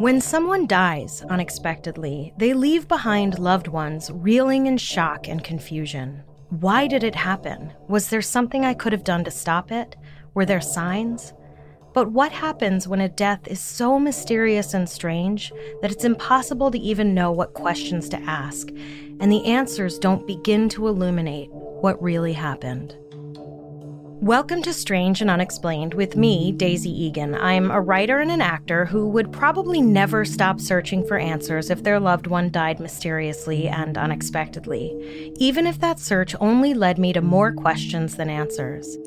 When someone dies unexpectedly, they leave behind loved ones reeling in shock and confusion. Why did it happen? Was there something I could have done to stop it? Were there signs? But what happens when a death is so mysterious and strange that it's impossible to even know what questions to ask, and the answers don't begin to illuminate what really happened? Welcome to Strange and Unexplained with me, Daisy Egan. I'm a writer and an actor who would probably never stop searching for answers if their loved one died mysteriously and unexpectedly, even if that search only led me to more questions than answers.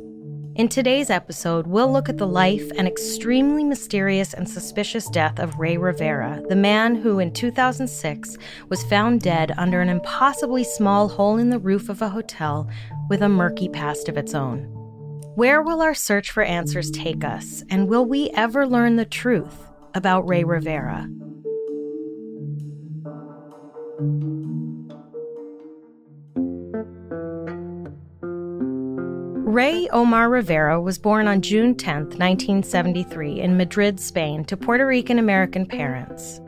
In today's episode, we'll look at the life and extremely mysterious and suspicious death of Rey Rivera, the man who in 2006 was found dead under an impossibly small hole in the roof of a hotel with a murky past of its own. Where will our search for answers take us, and will we ever learn the truth about Rey Rivera? Rey Omar Rivera was born on June 10, 1973, in Madrid, Spain, to Puerto Rican American parents.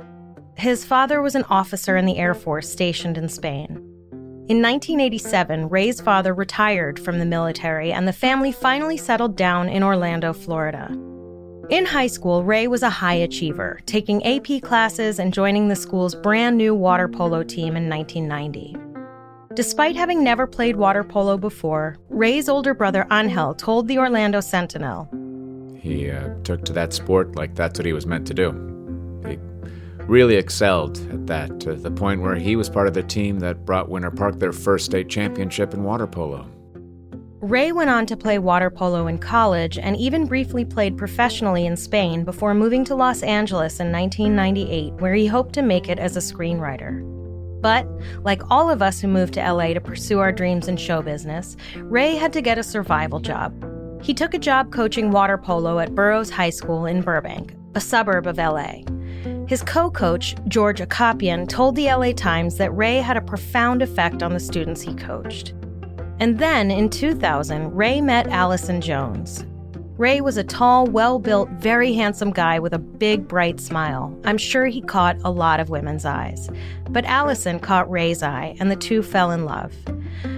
His father was an officer in the Air Force stationed in Spain. In 1987, Rey's father retired from the military, and the family finally settled down in Orlando, Florida. In high school, Rey was a high achiever, taking AP classes and joining the school's brand new water polo team in 1990. Despite having never played water polo before, Rey's older brother Angel told the Orlando Sentinel He uh, took to that sport like that's what he was meant to do. Really excelled at that to the point where he was part of the team that brought Winter Park their first state championship in water polo. Rey went on to play water polo in college and even briefly played professionally in Spain before moving to Los Angeles in 1998, where he hoped to make it as a screenwriter. But, like all of us who moved to LA to pursue our dreams in show business, Rey had to get a survival job. He took a job coaching water polo at Burroughs High School in Burbank, a suburb of LA. His co coach, George Akapian, told the LA Times that Rey had a profound effect on the students he coached. And then in 2000, Rey met Allison Jones, Rey was a tall, well built, very handsome guy with a big, bright smile. I'm sure he caught a lot of women's eyes. But Allison caught Rey's eye, and the two fell in love.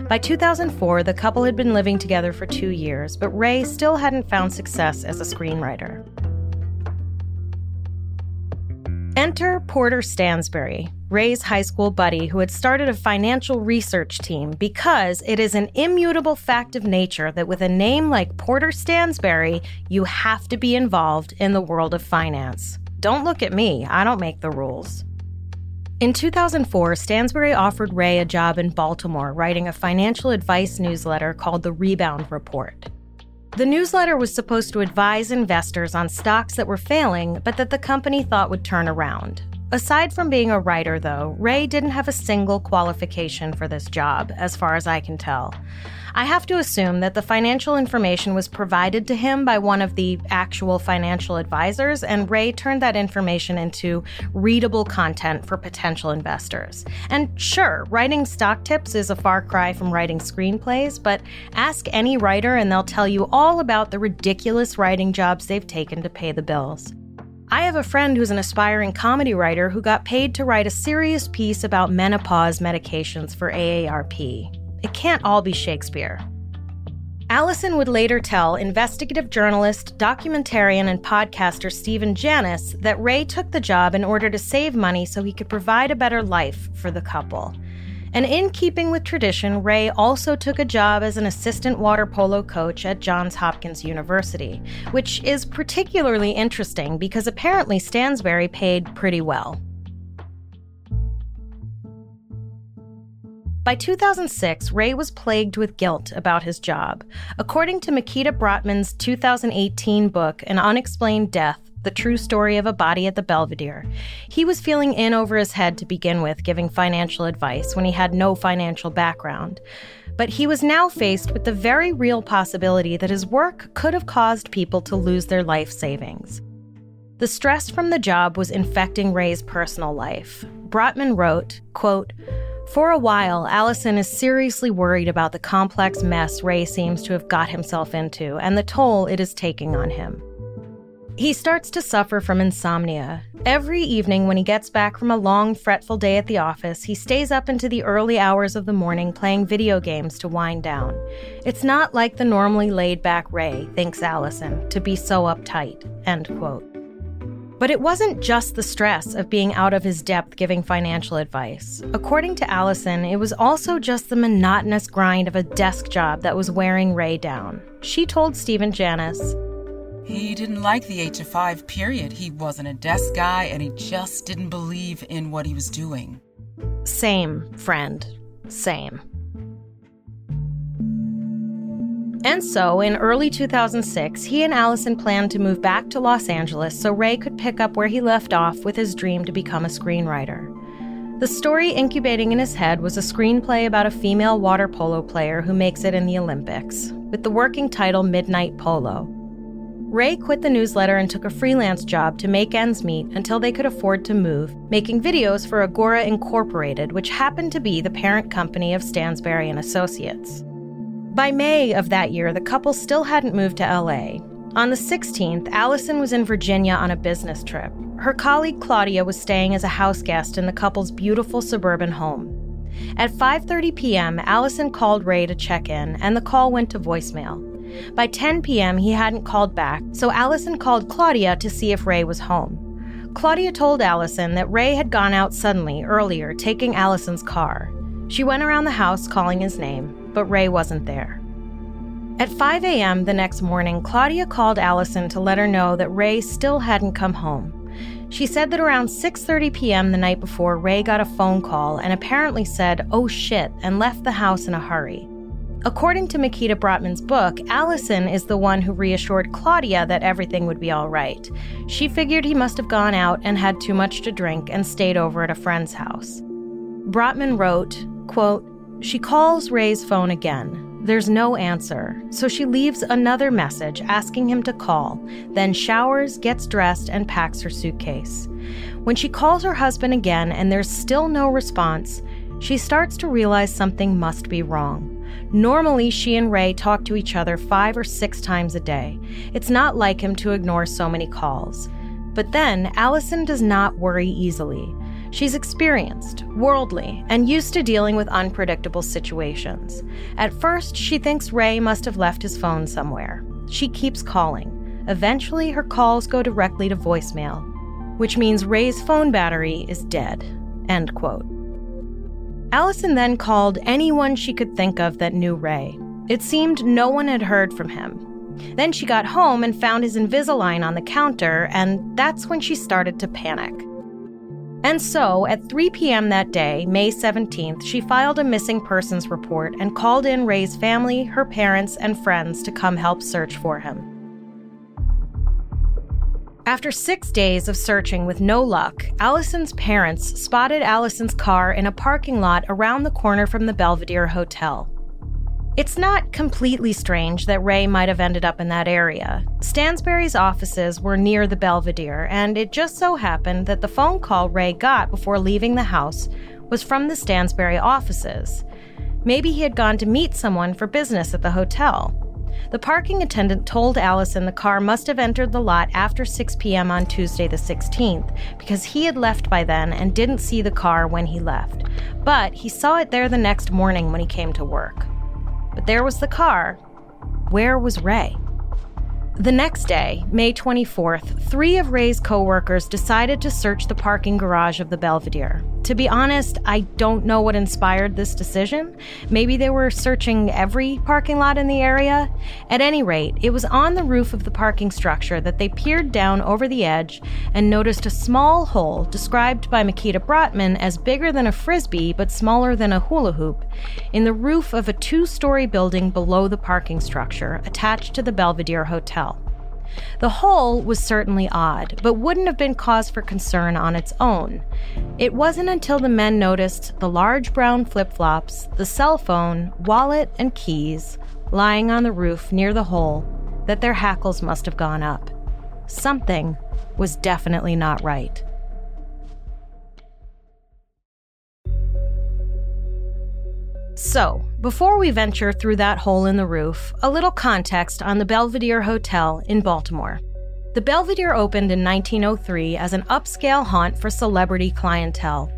By 2004, the couple had been living together for two years, but Rey still hadn't found success as a screenwriter. Enter Porter Stansberry, Rey's high school buddy who had started a financial research team because it is an immutable fact of nature that with a name like Porter Stansberry, you have to be involved in the world of finance. Don't look at me, I don't make the rules. In 2004, Stansberry offered Rey a job in Baltimore writing a financial advice newsletter called The Rebound Report. The newsletter was supposed to advise investors on stocks that were failing, but that the company thought would turn around. Aside from being a writer, though, Rey didn't have a single qualification for this job, as far as I can tell. I have to assume that the financial information was provided to him by one of the actual financial advisors, and Rey turned that information into readable content for potential investors. And sure, writing stock tips is a far cry from writing screenplays, but ask any writer and they'll tell you all about the ridiculous writing jobs they've taken to pay the bills. I have a friend who's an aspiring comedy writer who got paid to write a serious piece about menopause medications for AARP. It can't all be Shakespeare. Allison would later tell investigative journalist, documentarian, and podcaster Stephen Janis that Rey took the job in order to save money so he could provide a better life for the couple. And in keeping with tradition, Rey also took a job as an assistant water polo coach at Johns Hopkins University, which is particularly interesting because apparently Stansberry paid pretty well. By 2006, Rey was plagued with guilt about his job. According to Mikita Brottman's 2018 book, An Unexplained Death The True Story of a Body at the Belvedere, he was feeling in over his head to begin with, giving financial advice when he had no financial background. But he was now faced with the very real possibility that his work could have caused people to lose their life savings. The stress from the job was infecting Rey's personal life. Brottman wrote, quote, For a while, Allison is seriously worried about the complex mess Rey seems to have got himself into and the toll it is taking on him. He starts to suffer from insomnia. Every evening, when he gets back from a long, fretful day at the office, he stays up into the early hours of the morning playing video games to wind down. It's not like the normally laid back Rey, thinks Allison, to be so uptight. End quote. But it wasn't just the stress of being out of his depth giving financial advice. According to Allison, it was also just the monotonous grind of a desk job that was wearing Rey down. She told Stephen Janis, he didn't like the 8 to 5 period. He wasn't a desk guy and he just didn't believe in what he was doing. Same, friend. Same. And so, in early 2006, he and Allison planned to move back to Los Angeles so Rey could pick up where he left off with his dream to become a screenwriter. The story incubating in his head was a screenplay about a female water polo player who makes it in the Olympics, with the working title Midnight Polo. Rey quit the newsletter and took a freelance job to make ends meet until they could afford to move, making videos for Agora Incorporated, which happened to be the parent company of Stansberry and Associates. By May of that year, the couple still hadn't moved to LA. On the 16th, Allison was in Virginia on a business trip. Her colleague Claudia was staying as a house guest in the couple's beautiful suburban home. At 5:30 p.m., Allison called Rey to check in, and the call went to voicemail. By 10 p.m., he hadn't called back, so Allison called Claudia to see if Rey was home. Claudia told Allison that Rey had gone out suddenly earlier, taking Allison's car. She went around the house calling his name, but Rey wasn't there. At 5 a.m. the next morning, Claudia called Allison to let her know that Rey still hadn't come home. She said that around 6:30 p.m. the night before, Rey got a phone call and apparently said, "Oh shit," and left the house in a hurry. According to Mikita Brottman's book, Allison is the one who reassured Claudia that everything would be all right. She figured he must have gone out and had too much to drink and stayed over at a friend's house. Brottman wrote, quote, She calls Rey's phone again. There's no answer, so she leaves another message asking him to call, then showers, gets dressed, and packs her suitcase. When she calls her husband again and there's still no response, she starts to realize something must be wrong. Normally, she and Rey talk to each other five or six times a day. It's not like him to ignore so many calls. But then, Allison does not worry easily. She's experienced, worldly, and used to dealing with unpredictable situations. At first, she thinks Rey must have left his phone somewhere. She keeps calling. Eventually, her calls go directly to voicemail, which means Rey's phone battery is dead. End quote. Allison then called anyone she could think of that knew Rey. It seemed no one had heard from him. Then she got home and found his Invisalign on the counter, and that's when she started to panic. And so, at 3 p.m. that day, May 17th, she filed a missing persons report and called in Rey's family, her parents, and friends to come help search for him. After six days of searching with no luck, Allison's parents spotted Allison's car in a parking lot around the corner from the Belvedere Hotel. It's not completely strange that Rey might have ended up in that area. Stansberry's offices were near the Belvedere, and it just so happened that the phone call Rey got before leaving the house was from the Stansberry offices. Maybe he had gone to meet someone for business at the hotel. The parking attendant told Allison the car must have entered the lot after 6 p.m. on Tuesday, the 16th, because he had left by then and didn't see the car when he left. But he saw it there the next morning when he came to work. But there was the car. Where was Rey? The next day, May 24th, three of Rey's coworkers decided to search the parking garage of the Belvedere. To be honest, I don't know what inspired this decision. Maybe they were searching every parking lot in the area. At any rate, it was on the roof of the parking structure that they peered down over the edge and noticed a small hole described by Mikita Brottman as bigger than a frisbee but smaller than a hula hoop in the roof of a two story building below the parking structure attached to the Belvedere Hotel. The hole was certainly odd, but wouldn't have been cause for concern on its own. It wasn't until the men noticed the large brown flip flops, the cell phone, wallet, and keys lying on the roof near the hole that their hackles must have gone up. Something was definitely not right. So, before we venture through that hole in the roof, a little context on the Belvedere Hotel in Baltimore. The Belvedere opened in 1903 as an upscale haunt for celebrity clientele.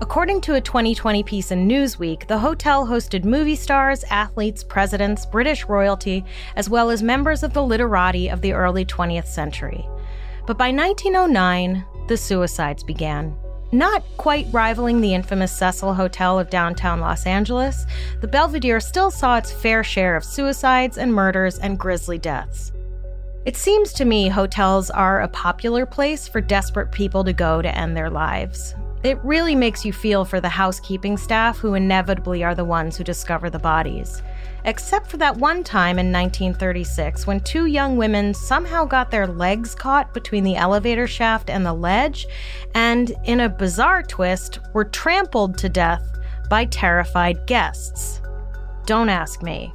According to a 2020 piece in Newsweek, the hotel hosted movie stars, athletes, presidents, British royalty, as well as members of the literati of the early 20th century. But by 1909, the suicides began. Not quite rivaling the infamous Cecil Hotel of downtown Los Angeles, the Belvedere still saw its fair share of suicides and murders and grisly deaths. It seems to me hotels are a popular place for desperate people to go to end their lives. It really makes you feel for the housekeeping staff who inevitably are the ones who discover the bodies except for that one time in 1936 when two young women somehow got their legs caught between the elevator shaft and the ledge, and in a bizarre twist, were trampled to death by terrified guests. Don't ask me.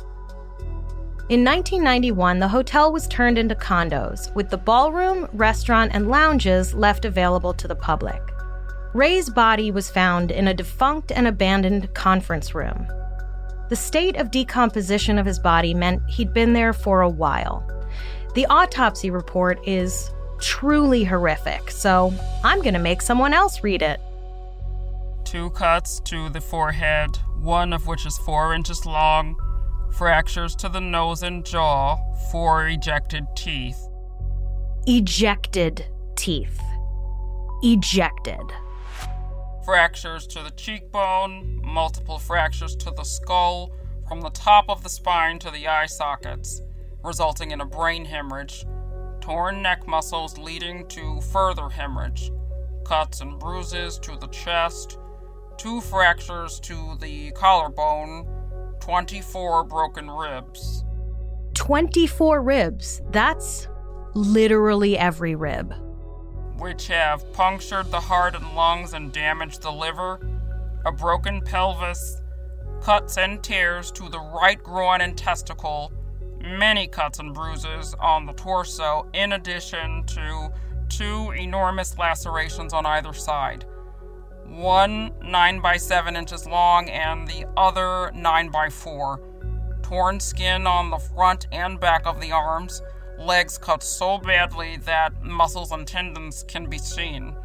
In 1991, the hotel was turned into condos, with the ballroom, restaurant, and lounges left available to the public. Rey's body was found in a defunct and abandoned conference room. The state of decomposition of his body meant he'd been there for a while. The autopsy report is truly horrific, so I'm going to make someone else read it. Two cuts to the forehead, one of which is four inches long, fractures to the nose and jaw, four ejected teeth. Ejected teeth. Ejected fractures to the cheekbone, multiple fractures to the skull, from the top of the spine to the eye sockets, resulting in a brain hemorrhage, torn neck muscles leading to further hemorrhage, cuts and bruises to the chest, two fractures to the collarbone, 24 broken ribs. 24 ribs. That's literally every rib which have punctured the heart and lungs and damaged the liver, a broken pelvis, cuts and tears to the right groin and testicle, many cuts and bruises on the torso, in addition to two enormous lacerations on either side. One 9 by 7 inches long and the other 9 by 4. Torn skin on the front and back of the arms, legs cut so badly that muscles and tendons can be seen.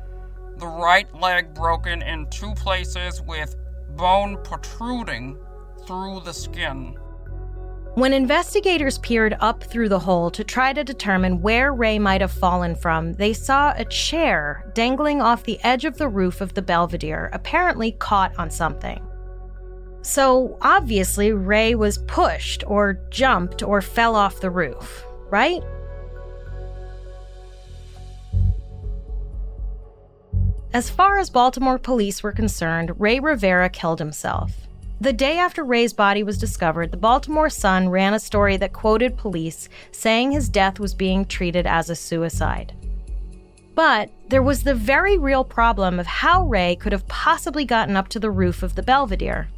The right leg broken in two places with bone protruding through the skin. When investigators peered up through the hole to try to determine where Rey might have fallen from, they saw a chair dangling off the edge of the roof of the Belvedere, apparently caught on something. So, obviously, Rey was pushed or jumped or fell off the roof right? As far as Baltimore police were concerned, Rey Rivera killed himself. The day after Rey's body was discovered, the Baltimore Sun ran a story that quoted police saying his death was being treated as a suicide. But there was the very real problem of how Rey could have possibly gotten up to the roof of the Belvedere.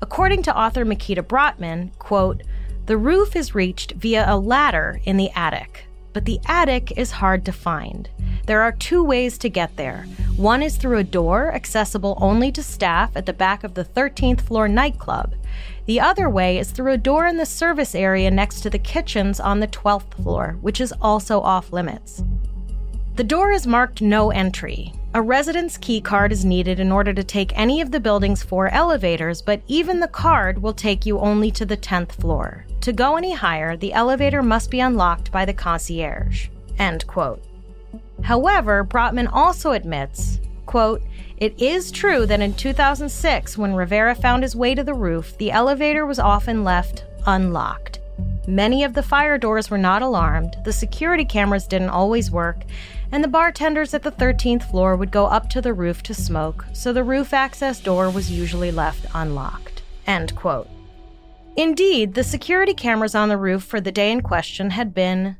According to author Mikita Brottman, quote, the roof is reached via a ladder in the attic, but the attic is hard to find. There are two ways to get there. One is through a door accessible only to staff at the back of the 13th floor nightclub. The other way is through a door in the service area next to the kitchens on the 12th floor, which is also off limits. The door is marked no entry. A residence key card is needed in order to take any of the building's four elevators, but even the card will take you only to the 10th floor. To go any higher, the elevator must be unlocked by the concierge. End quote. However, Brottman also admits, quote, it is true that in 2006, when Rivera found his way to the roof, the elevator was often left unlocked. Many of the fire doors were not alarmed, the security cameras didn't always work, and the bartenders at the 13th floor would go up to the roof to smoke, so the roof access door was usually left unlocked. End quote. Indeed, the security cameras on the roof for the day in question had been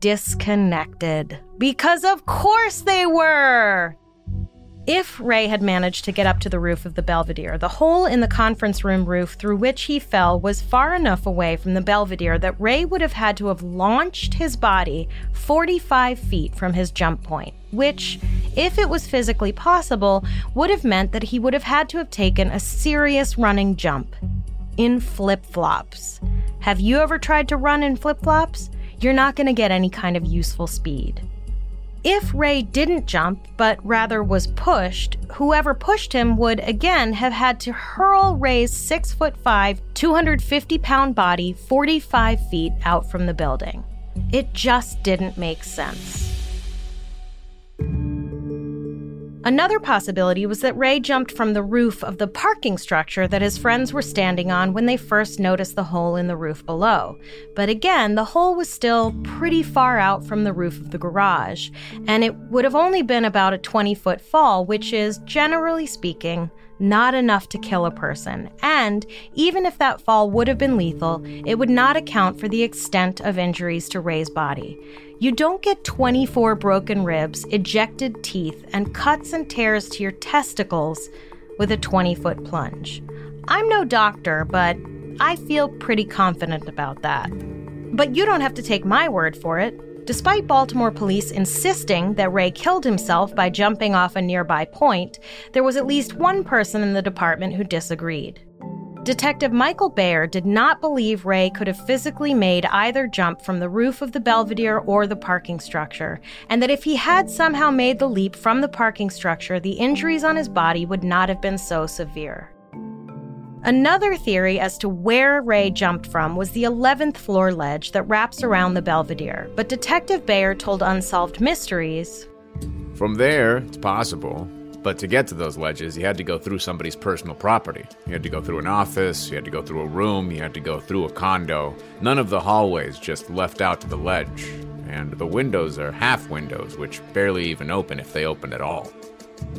disconnected. Because of course they were! If Rey had managed to get up to the roof of the Belvedere, the hole in the conference room roof through which he fell was far enough away from the Belvedere that Rey would have had to have launched his body 45 feet from his jump point, which, if it was physically possible, would have meant that he would have had to have taken a serious running jump in flip flops. Have you ever tried to run in flip flops? You're not going to get any kind of useful speed. If Rey didn't jump, but rather was pushed, whoever pushed him would again have had to hurl Rey's 6 foot 5, 250 pound body 45 feet out from the building. It just didn't make sense. Another possibility was that Rey jumped from the roof of the parking structure that his friends were standing on when they first noticed the hole in the roof below. But again, the hole was still pretty far out from the roof of the garage, and it would have only been about a 20 foot fall, which is, generally speaking, not enough to kill a person. And even if that fall would have been lethal, it would not account for the extent of injuries to Rey's body. You don't get 24 broken ribs, ejected teeth, and cuts and tears to your testicles with a 20 foot plunge. I'm no doctor, but I feel pretty confident about that. But you don't have to take my word for it. Despite Baltimore police insisting that Rey killed himself by jumping off a nearby point, there was at least one person in the department who disagreed. Detective Michael Bayer did not believe Rey could have physically made either jump from the roof of the Belvedere or the parking structure, and that if he had somehow made the leap from the parking structure, the injuries on his body would not have been so severe. Another theory as to where Rey jumped from was the 11th floor ledge that wraps around the Belvedere, but Detective Bayer told Unsolved Mysteries From there, it's possible but to get to those ledges, you had to go through somebody's personal property. You had to go through an office, you had to go through a room, you had to go through a condo. None of the hallways just left out to the ledge. And the windows are half windows, which barely even open if they open at all.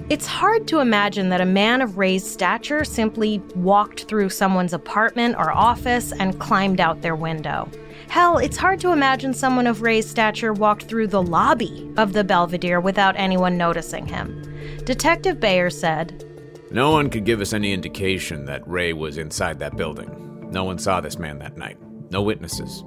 It's hard to imagine that a man of Rey's stature simply walked through someone's apartment or office and climbed out their window. Hell, it's hard to imagine someone of Rey's stature walked through the lobby of the Belvedere without anyone noticing him. Detective Bayer said, No one could give us any indication that Rey was inside that building. No one saw this man that night. No witnesses.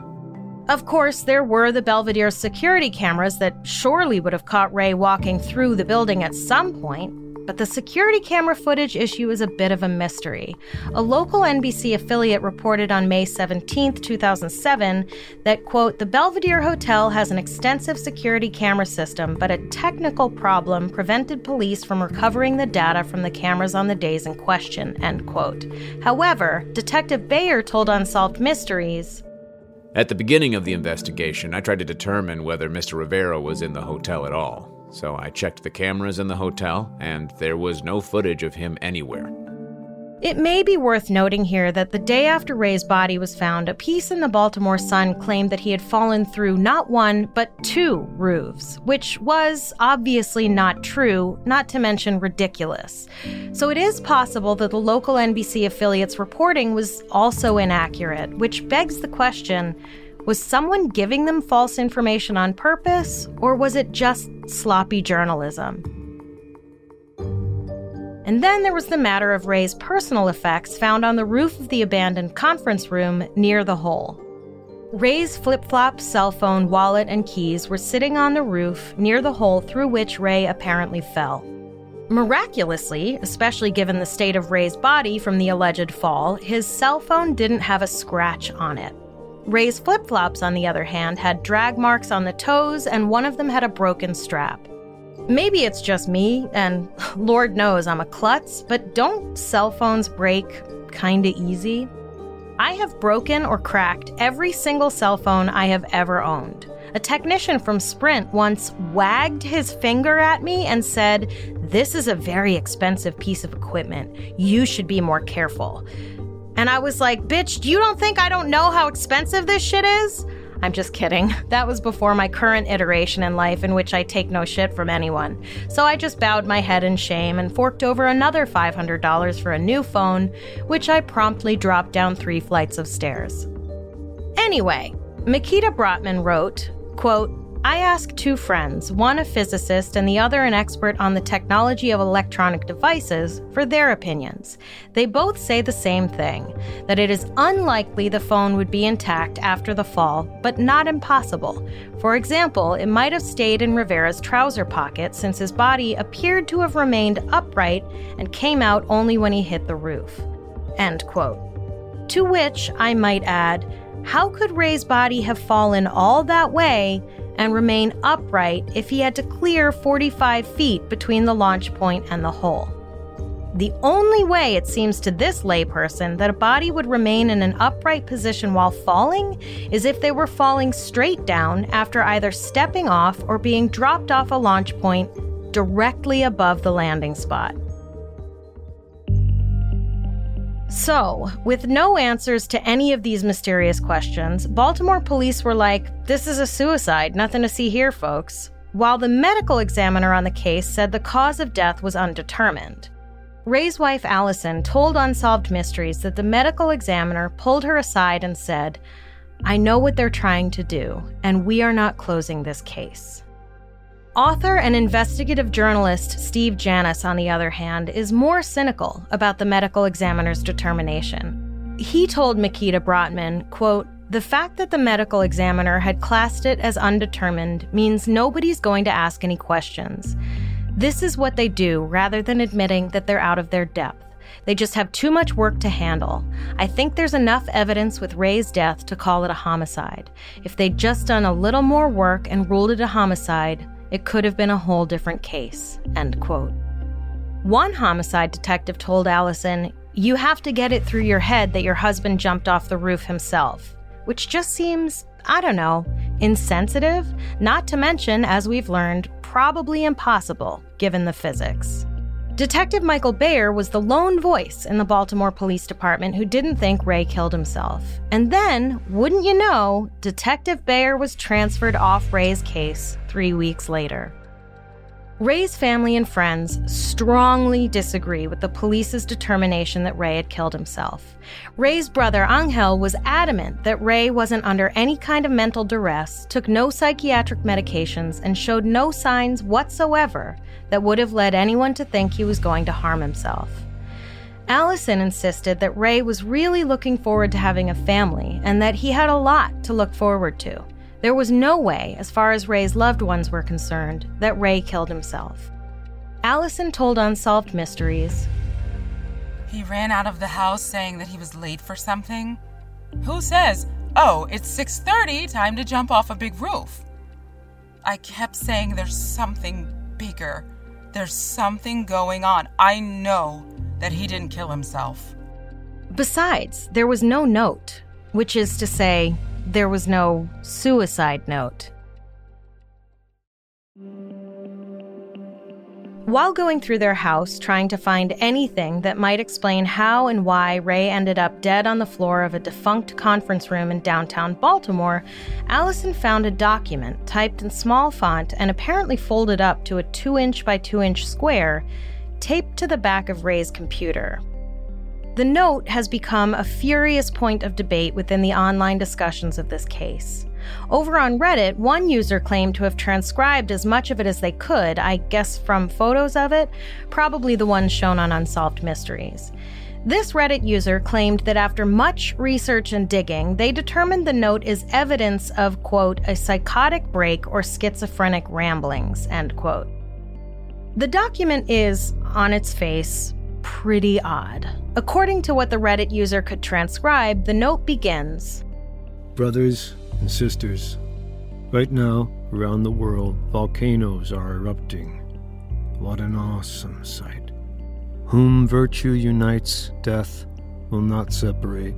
Of course, there were the Belvedere security cameras that surely would have caught Rey walking through the building at some point, but the security camera footage issue is a bit of a mystery. A local NBC affiliate reported on May 17, 2007, that, quote, the Belvedere Hotel has an extensive security camera system, but a technical problem prevented police from recovering the data from the cameras on the days in question, end quote. However, Detective Bayer told Unsolved Mysteries, at the beginning of the investigation, I tried to determine whether Mr. Rivera was in the hotel at all so I checked the cameras in the hotel, and there was no footage of him anywhere. It may be worth noting here that the day after Rey's body was found, a piece in the Baltimore Sun claimed that he had fallen through not one, but two roofs, which was obviously not true, not to mention ridiculous. So it is possible that the local NBC affiliate's reporting was also inaccurate, which begs the question was someone giving them false information on purpose, or was it just sloppy journalism? And then there was the matter of Rey's personal effects found on the roof of the abandoned conference room near the hole. Rey's flip flop, cell phone, wallet, and keys were sitting on the roof near the hole through which Rey apparently fell. Miraculously, especially given the state of Rey's body from the alleged fall, his cell phone didn't have a scratch on it. Rey's flip flops, on the other hand, had drag marks on the toes, and one of them had a broken strap. Maybe it's just me, and Lord knows I'm a klutz, but don't cell phones break kinda easy? I have broken or cracked every single cell phone I have ever owned. A technician from Sprint once wagged his finger at me and said, This is a very expensive piece of equipment. You should be more careful. And I was like, bitch, you don't think I don't know how expensive this shit is? I'm just kidding. That was before my current iteration in life in which I take no shit from anyone. So I just bowed my head in shame and forked over another $500 for a new phone, which I promptly dropped down three flights of stairs. Anyway, Mikita Brottman wrote, quote, I asked two friends, one a physicist and the other an expert on the technology of electronic devices, for their opinions. They both say the same thing that it is unlikely the phone would be intact after the fall, but not impossible. For example, it might have stayed in Rivera's trouser pocket since his body appeared to have remained upright and came out only when he hit the roof. End quote. To which, I might add, how could Rey's body have fallen all that way and remain upright if he had to clear 45 feet between the launch point and the hole? The only way it seems to this layperson that a body would remain in an upright position while falling is if they were falling straight down after either stepping off or being dropped off a launch point directly above the landing spot. So, with no answers to any of these mysterious questions, Baltimore police were like, This is a suicide, nothing to see here, folks. While the medical examiner on the case said the cause of death was undetermined. Rey's wife, Allison, told Unsolved Mysteries that the medical examiner pulled her aside and said, I know what they're trying to do, and we are not closing this case. Author and investigative journalist Steve Janis, on the other hand, is more cynical about the medical examiner's determination. He told Mikita Brottman, quote, the fact that the medical examiner had classed it as undetermined means nobody's going to ask any questions. This is what they do rather than admitting that they're out of their depth. They just have too much work to handle. I think there's enough evidence with Rey's death to call it a homicide. If they'd just done a little more work and ruled it a homicide, it could have been a whole different case. End quote. One homicide detective told Allison, You have to get it through your head that your husband jumped off the roof himself, which just seems, I don't know, insensitive, not to mention, as we've learned, probably impossible given the physics. Detective Michael Bayer was the lone voice in the Baltimore Police Department who didn't think Rey killed himself. And then, wouldn't you know, Detective Bayer was transferred off Rey's case three weeks later. Rey's family and friends strongly disagree with the police's determination that Rey had killed himself. Rey's brother Angel was adamant that Rey wasn't under any kind of mental duress, took no psychiatric medications, and showed no signs whatsoever that would have led anyone to think he was going to harm himself. Allison insisted that Rey was really looking forward to having a family and that he had a lot to look forward to. There was no way, as far as Rey's loved ones were concerned, that Rey killed himself. Allison told Unsolved Mysteries. He ran out of the house saying that he was late for something. Who says, "Oh, it's 6:30, time to jump off a big roof?" I kept saying there's something bigger. There's something going on. I know that he didn't kill himself. Besides, there was no note, which is to say, there was no suicide note. While going through their house trying to find anything that might explain how and why Rey ended up dead on the floor of a defunct conference room in downtown Baltimore, Allison found a document typed in small font and apparently folded up to a 2 inch by 2 inch square taped to the back of Rey's computer. The note has become a furious point of debate within the online discussions of this case. Over on Reddit, one user claimed to have transcribed as much of it as they could, I guess from photos of it, probably the ones shown on Unsolved Mysteries. This Reddit user claimed that after much research and digging, they determined the note is evidence of, quote, a psychotic break or schizophrenic ramblings, end quote. The document is, on its face, pretty odd. According to what the Reddit user could transcribe, the note begins Brothers and sisters, right now, around the world, volcanoes are erupting. What an awesome sight. Whom virtue unites, death will not separate.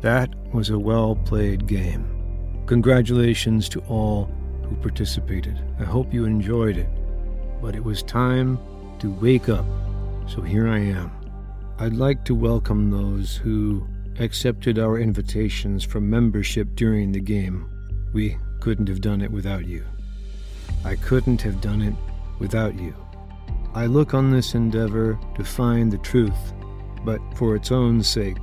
That was a well played game. Congratulations to all who participated. I hope you enjoyed it. But it was time to wake up so here I am. I'd like to welcome those who accepted our invitations for membership during the game. We couldn't have done it without you. I couldn't have done it without you. I look on this endeavor to find the truth, but for its own sake.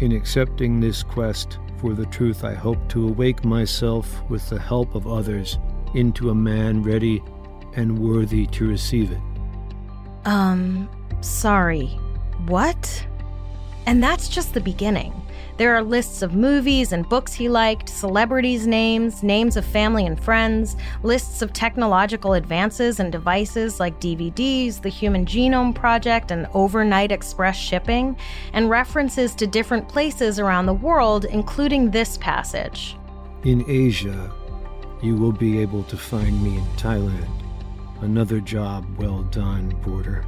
In accepting this quest for the truth, I hope to awake myself with the help of others into a man ready and worthy to receive it. Um, Sorry. What? And that's just the beginning. There are lists of movies and books he liked, celebrities' names, names of family and friends, lists of technological advances and devices like DVDs, the Human Genome Project, and overnight express shipping, and references to different places around the world, including this passage. In Asia, you will be able to find me in Thailand. Another job well done, Porter.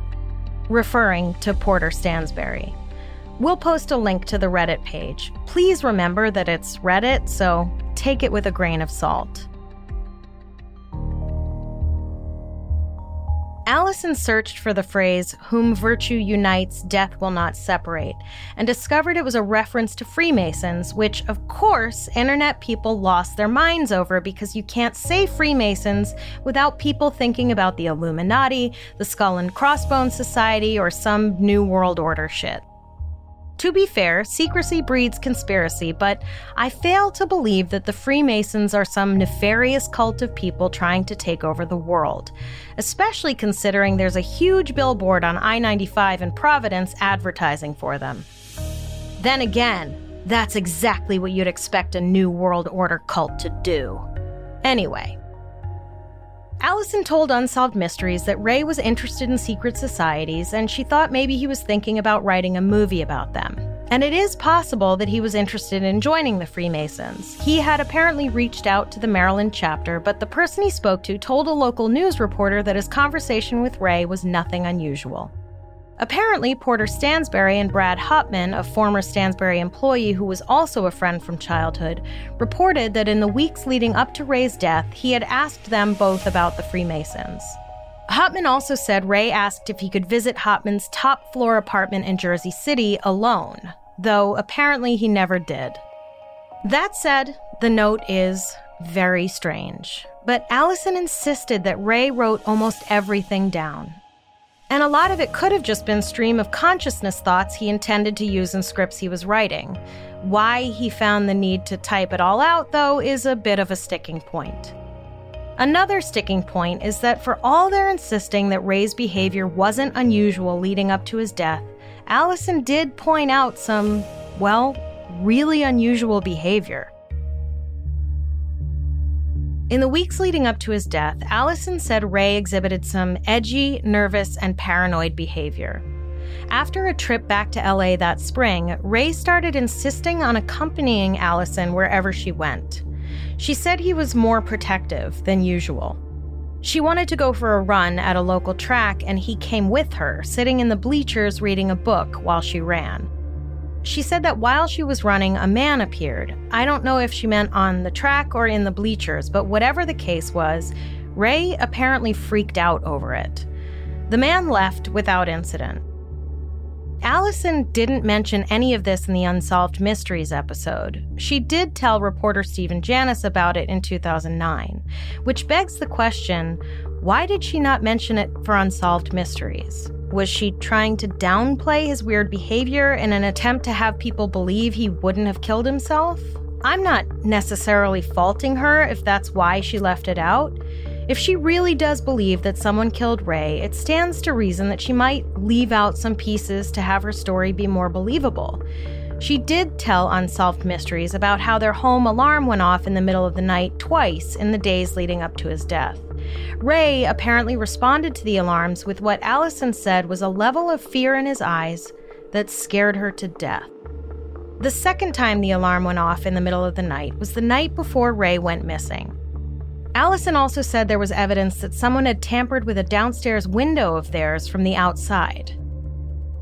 Referring to Porter Stansberry. We'll post a link to the Reddit page. Please remember that it's Reddit, so take it with a grain of salt. Allison searched for the phrase, whom virtue unites, death will not separate, and discovered it was a reference to Freemasons, which, of course, internet people lost their minds over because you can't say Freemasons without people thinking about the Illuminati, the Skull and Crossbones Society, or some New World Order shit. To be fair, secrecy breeds conspiracy, but I fail to believe that the Freemasons are some nefarious cult of people trying to take over the world, especially considering there's a huge billboard on I 95 in Providence advertising for them. Then again, that's exactly what you'd expect a New World Order cult to do. Anyway, Allison told Unsolved Mysteries that Rey was interested in secret societies and she thought maybe he was thinking about writing a movie about them. And it is possible that he was interested in joining the Freemasons. He had apparently reached out to the Maryland chapter, but the person he spoke to told a local news reporter that his conversation with Rey was nothing unusual. Apparently, Porter Stansberry and Brad Hupman, a former Stansberry employee who was also a friend from childhood, reported that in the weeks leading up to Rey's death, he had asked them both about the Freemasons. Hupman also said Rey asked if he could visit Hupman's top floor apartment in Jersey City alone, though apparently he never did. That said, the note is very strange. But Allison insisted that Ray wrote almost everything down, and a lot of it could have just been stream of consciousness thoughts he intended to use in scripts he was writing. Why he found the need to type it all out, though, is a bit of a sticking point. Another sticking point is that for all their insisting that Rey's behavior wasn't unusual leading up to his death, Allison did point out some, well, really unusual behavior. In the weeks leading up to his death, Allison said Rey exhibited some edgy, nervous, and paranoid behavior. After a trip back to LA that spring, Rey started insisting on accompanying Allison wherever she went. She said he was more protective than usual. She wanted to go for a run at a local track, and he came with her, sitting in the bleachers reading a book while she ran. She said that while she was running, a man appeared. I don't know if she meant on the track or in the bleachers, but whatever the case was, Rey apparently freaked out over it. The man left without incident. Allison didn't mention any of this in the Unsolved Mysteries episode. She did tell reporter Stephen Janis about it in 2009, which begs the question why did she not mention it for Unsolved Mysteries? Was she trying to downplay his weird behavior in an attempt to have people believe he wouldn't have killed himself? I'm not necessarily faulting her if that's why she left it out. If she really does believe that someone killed Rey, it stands to reason that she might leave out some pieces to have her story be more believable. She did tell Unsolved Mysteries about how their home alarm went off in the middle of the night twice in the days leading up to his death. Rey apparently responded to the alarms with what Allison said was a level of fear in his eyes that scared her to death. The second time the alarm went off in the middle of the night was the night before Rey went missing. Allison also said there was evidence that someone had tampered with a downstairs window of theirs from the outside.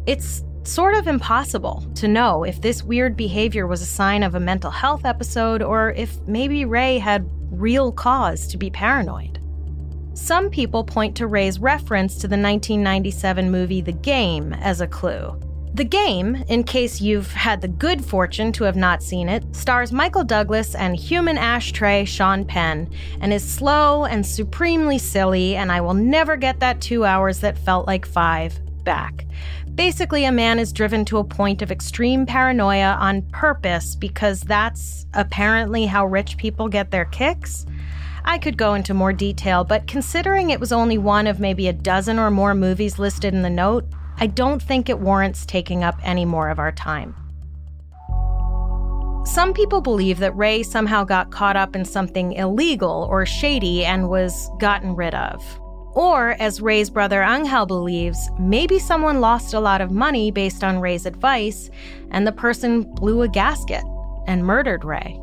It's sort of impossible to know if this weird behavior was a sign of a mental health episode or if maybe Rey had real cause to be paranoid. Some people point to Rey's reference to the 1997 movie The Game as a clue. The Game, in case you've had the good fortune to have not seen it, stars Michael Douglas and human ashtray Sean Penn, and is slow and supremely silly, and I will never get that two hours that felt like five back. Basically, a man is driven to a point of extreme paranoia on purpose because that's apparently how rich people get their kicks. I could go into more detail, but considering it was only one of maybe a dozen or more movies listed in the note, I don't think it warrants taking up any more of our time. Some people believe that Rey somehow got caught up in something illegal or shady and was gotten rid of. Or, as Rey's brother Angel believes, maybe someone lost a lot of money based on Rey's advice, and the person blew a gasket and murdered Rey.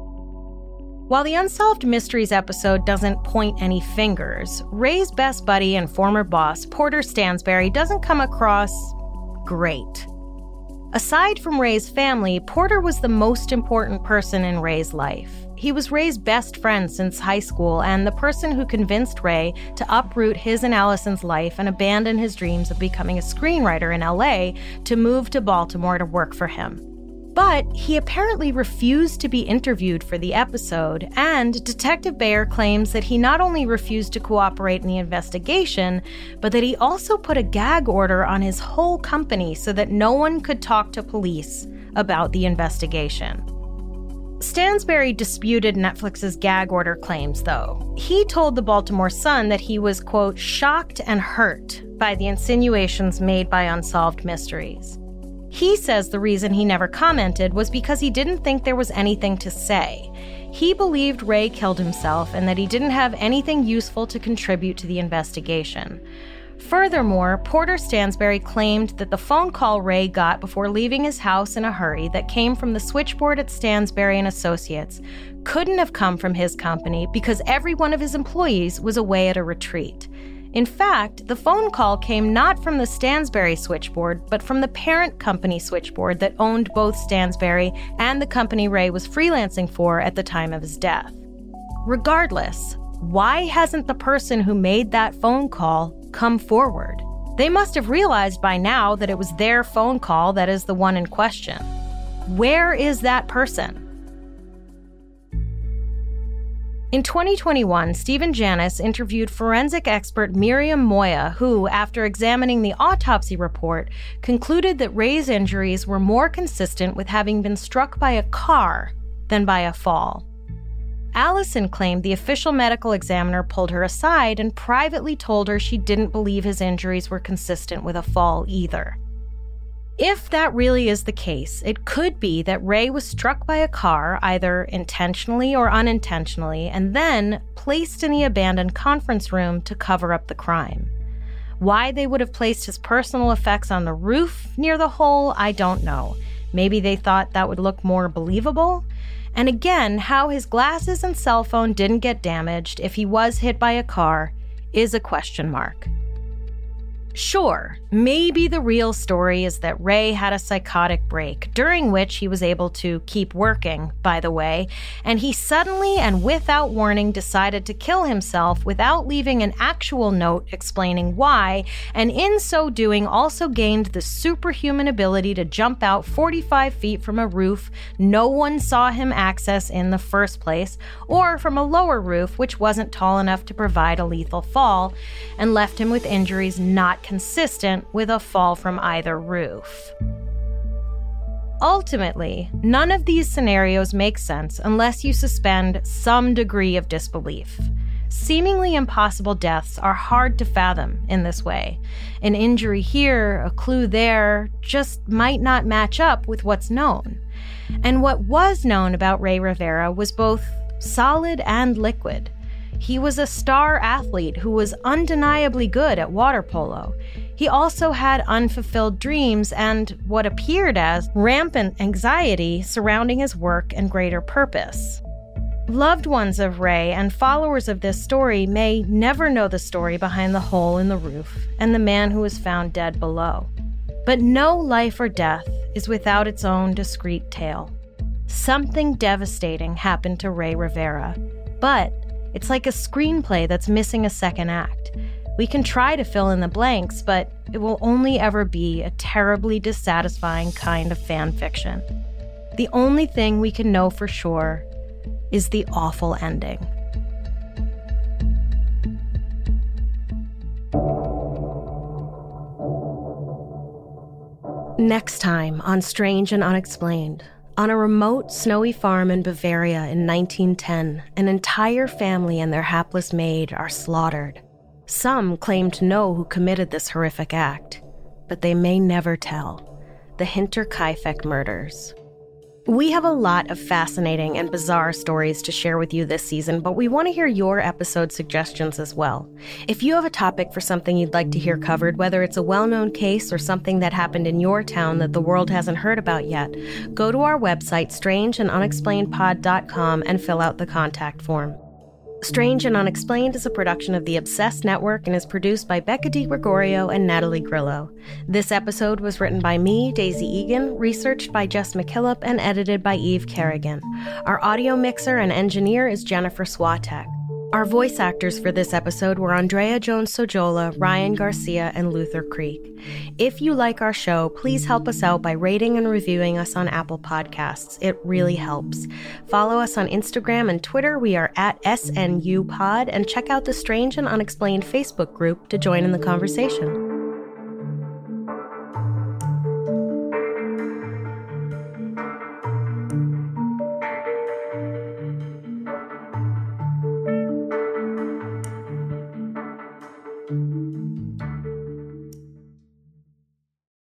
While the Unsolved Mysteries episode doesn't point any fingers, Rey's best buddy and former boss, Porter Stansberry, doesn't come across great. Aside from Rey's family, Porter was the most important person in Rey's life. He was Rey's best friend since high school and the person who convinced Rey to uproot his and Allison's life and abandon his dreams of becoming a screenwriter in LA to move to Baltimore to work for him. But he apparently refused to be interviewed for the episode, and Detective Bayer claims that he not only refused to cooperate in the investigation, but that he also put a gag order on his whole company so that no one could talk to police about the investigation. Stansberry disputed Netflix's gag order claims, though. He told the Baltimore Sun that he was, quote, shocked and hurt by the insinuations made by Unsolved Mysteries. He says the reason he never commented was because he didn't think there was anything to say. He believed Rey killed himself and that he didn't have anything useful to contribute to the investigation. Furthermore, Porter Stansberry claimed that the phone call Rey got before leaving his house in a hurry that came from the switchboard at Stansberry and Associates couldn't have come from his company because every one of his employees was away at a retreat. In fact, the phone call came not from the Stansberry switchboard, but from the parent company switchboard that owned both Stansberry and the company Rey was freelancing for at the time of his death. Regardless, why hasn't the person who made that phone call come forward? They must have realized by now that it was their phone call that is the one in question. Where is that person? In 2021, Stephen Janis interviewed forensic expert Miriam Moya, who, after examining the autopsy report, concluded that Rey's injuries were more consistent with having been struck by a car than by a fall. Allison claimed the official medical examiner pulled her aside and privately told her she didn't believe his injuries were consistent with a fall either. If that really is the case, it could be that Rey was struck by a car, either intentionally or unintentionally, and then placed in the abandoned conference room to cover up the crime. Why they would have placed his personal effects on the roof near the hole, I don't know. Maybe they thought that would look more believable. And again, how his glasses and cell phone didn't get damaged if he was hit by a car is a question mark. Sure, maybe the real story is that Rey had a psychotic break, during which he was able to keep working, by the way, and he suddenly and without warning decided to kill himself without leaving an actual note explaining why, and in so doing also gained the superhuman ability to jump out 45 feet from a roof no one saw him access in the first place, or from a lower roof which wasn't tall enough to provide a lethal fall, and left him with injuries not consistent with a fall from either roof. Ultimately, none of these scenarios make sense unless you suspend some degree of disbelief. Seemingly impossible deaths are hard to fathom in this way. An injury here, a clue there, just might not match up with what's known. And what was known about Rey Rivera was both solid and liquid. He was a star athlete who was undeniably good at water polo. He also had unfulfilled dreams and what appeared as rampant anxiety surrounding his work and greater purpose. Loved ones of Rey and followers of this story may never know the story behind the hole in the roof and the man who was found dead below. But no life or death is without its own discreet tale. Something devastating happened to Rey Rivera, but it's like a screenplay that's missing a second act. We can try to fill in the blanks, but it will only ever be a terribly dissatisfying kind of fan fiction. The only thing we can know for sure is the awful ending. Next time on Strange and Unexplained. On a remote, snowy farm in Bavaria in 1910, an entire family and their hapless maid are slaughtered. Some claim to know who committed this horrific act. but they may never tell the Hinterkaifeck murders. We have a lot of fascinating and bizarre stories to share with you this season, but we want to hear your episode suggestions as well. If you have a topic for something you'd like to hear covered, whether it's a well known case or something that happened in your town that the world hasn't heard about yet, go to our website, strangeandunexplainedpod.com, and fill out the contact form. Strange and Unexplained is a production of the Obsessed Network and is produced by Becca Gregorio and Natalie Grillo. This episode was written by me, Daisy Egan, researched by Jess McKillop, and edited by Eve Kerrigan. Our audio mixer and engineer is Jennifer Swatek. Our voice actors for this episode were Andrea Jones Sojola, Ryan Garcia, and Luther Creek. If you like our show, please help us out by rating and reviewing us on Apple Podcasts. It really helps. Follow us on Instagram and Twitter. We are at SNU Pod, and check out the Strange and Unexplained Facebook group to join in the conversation.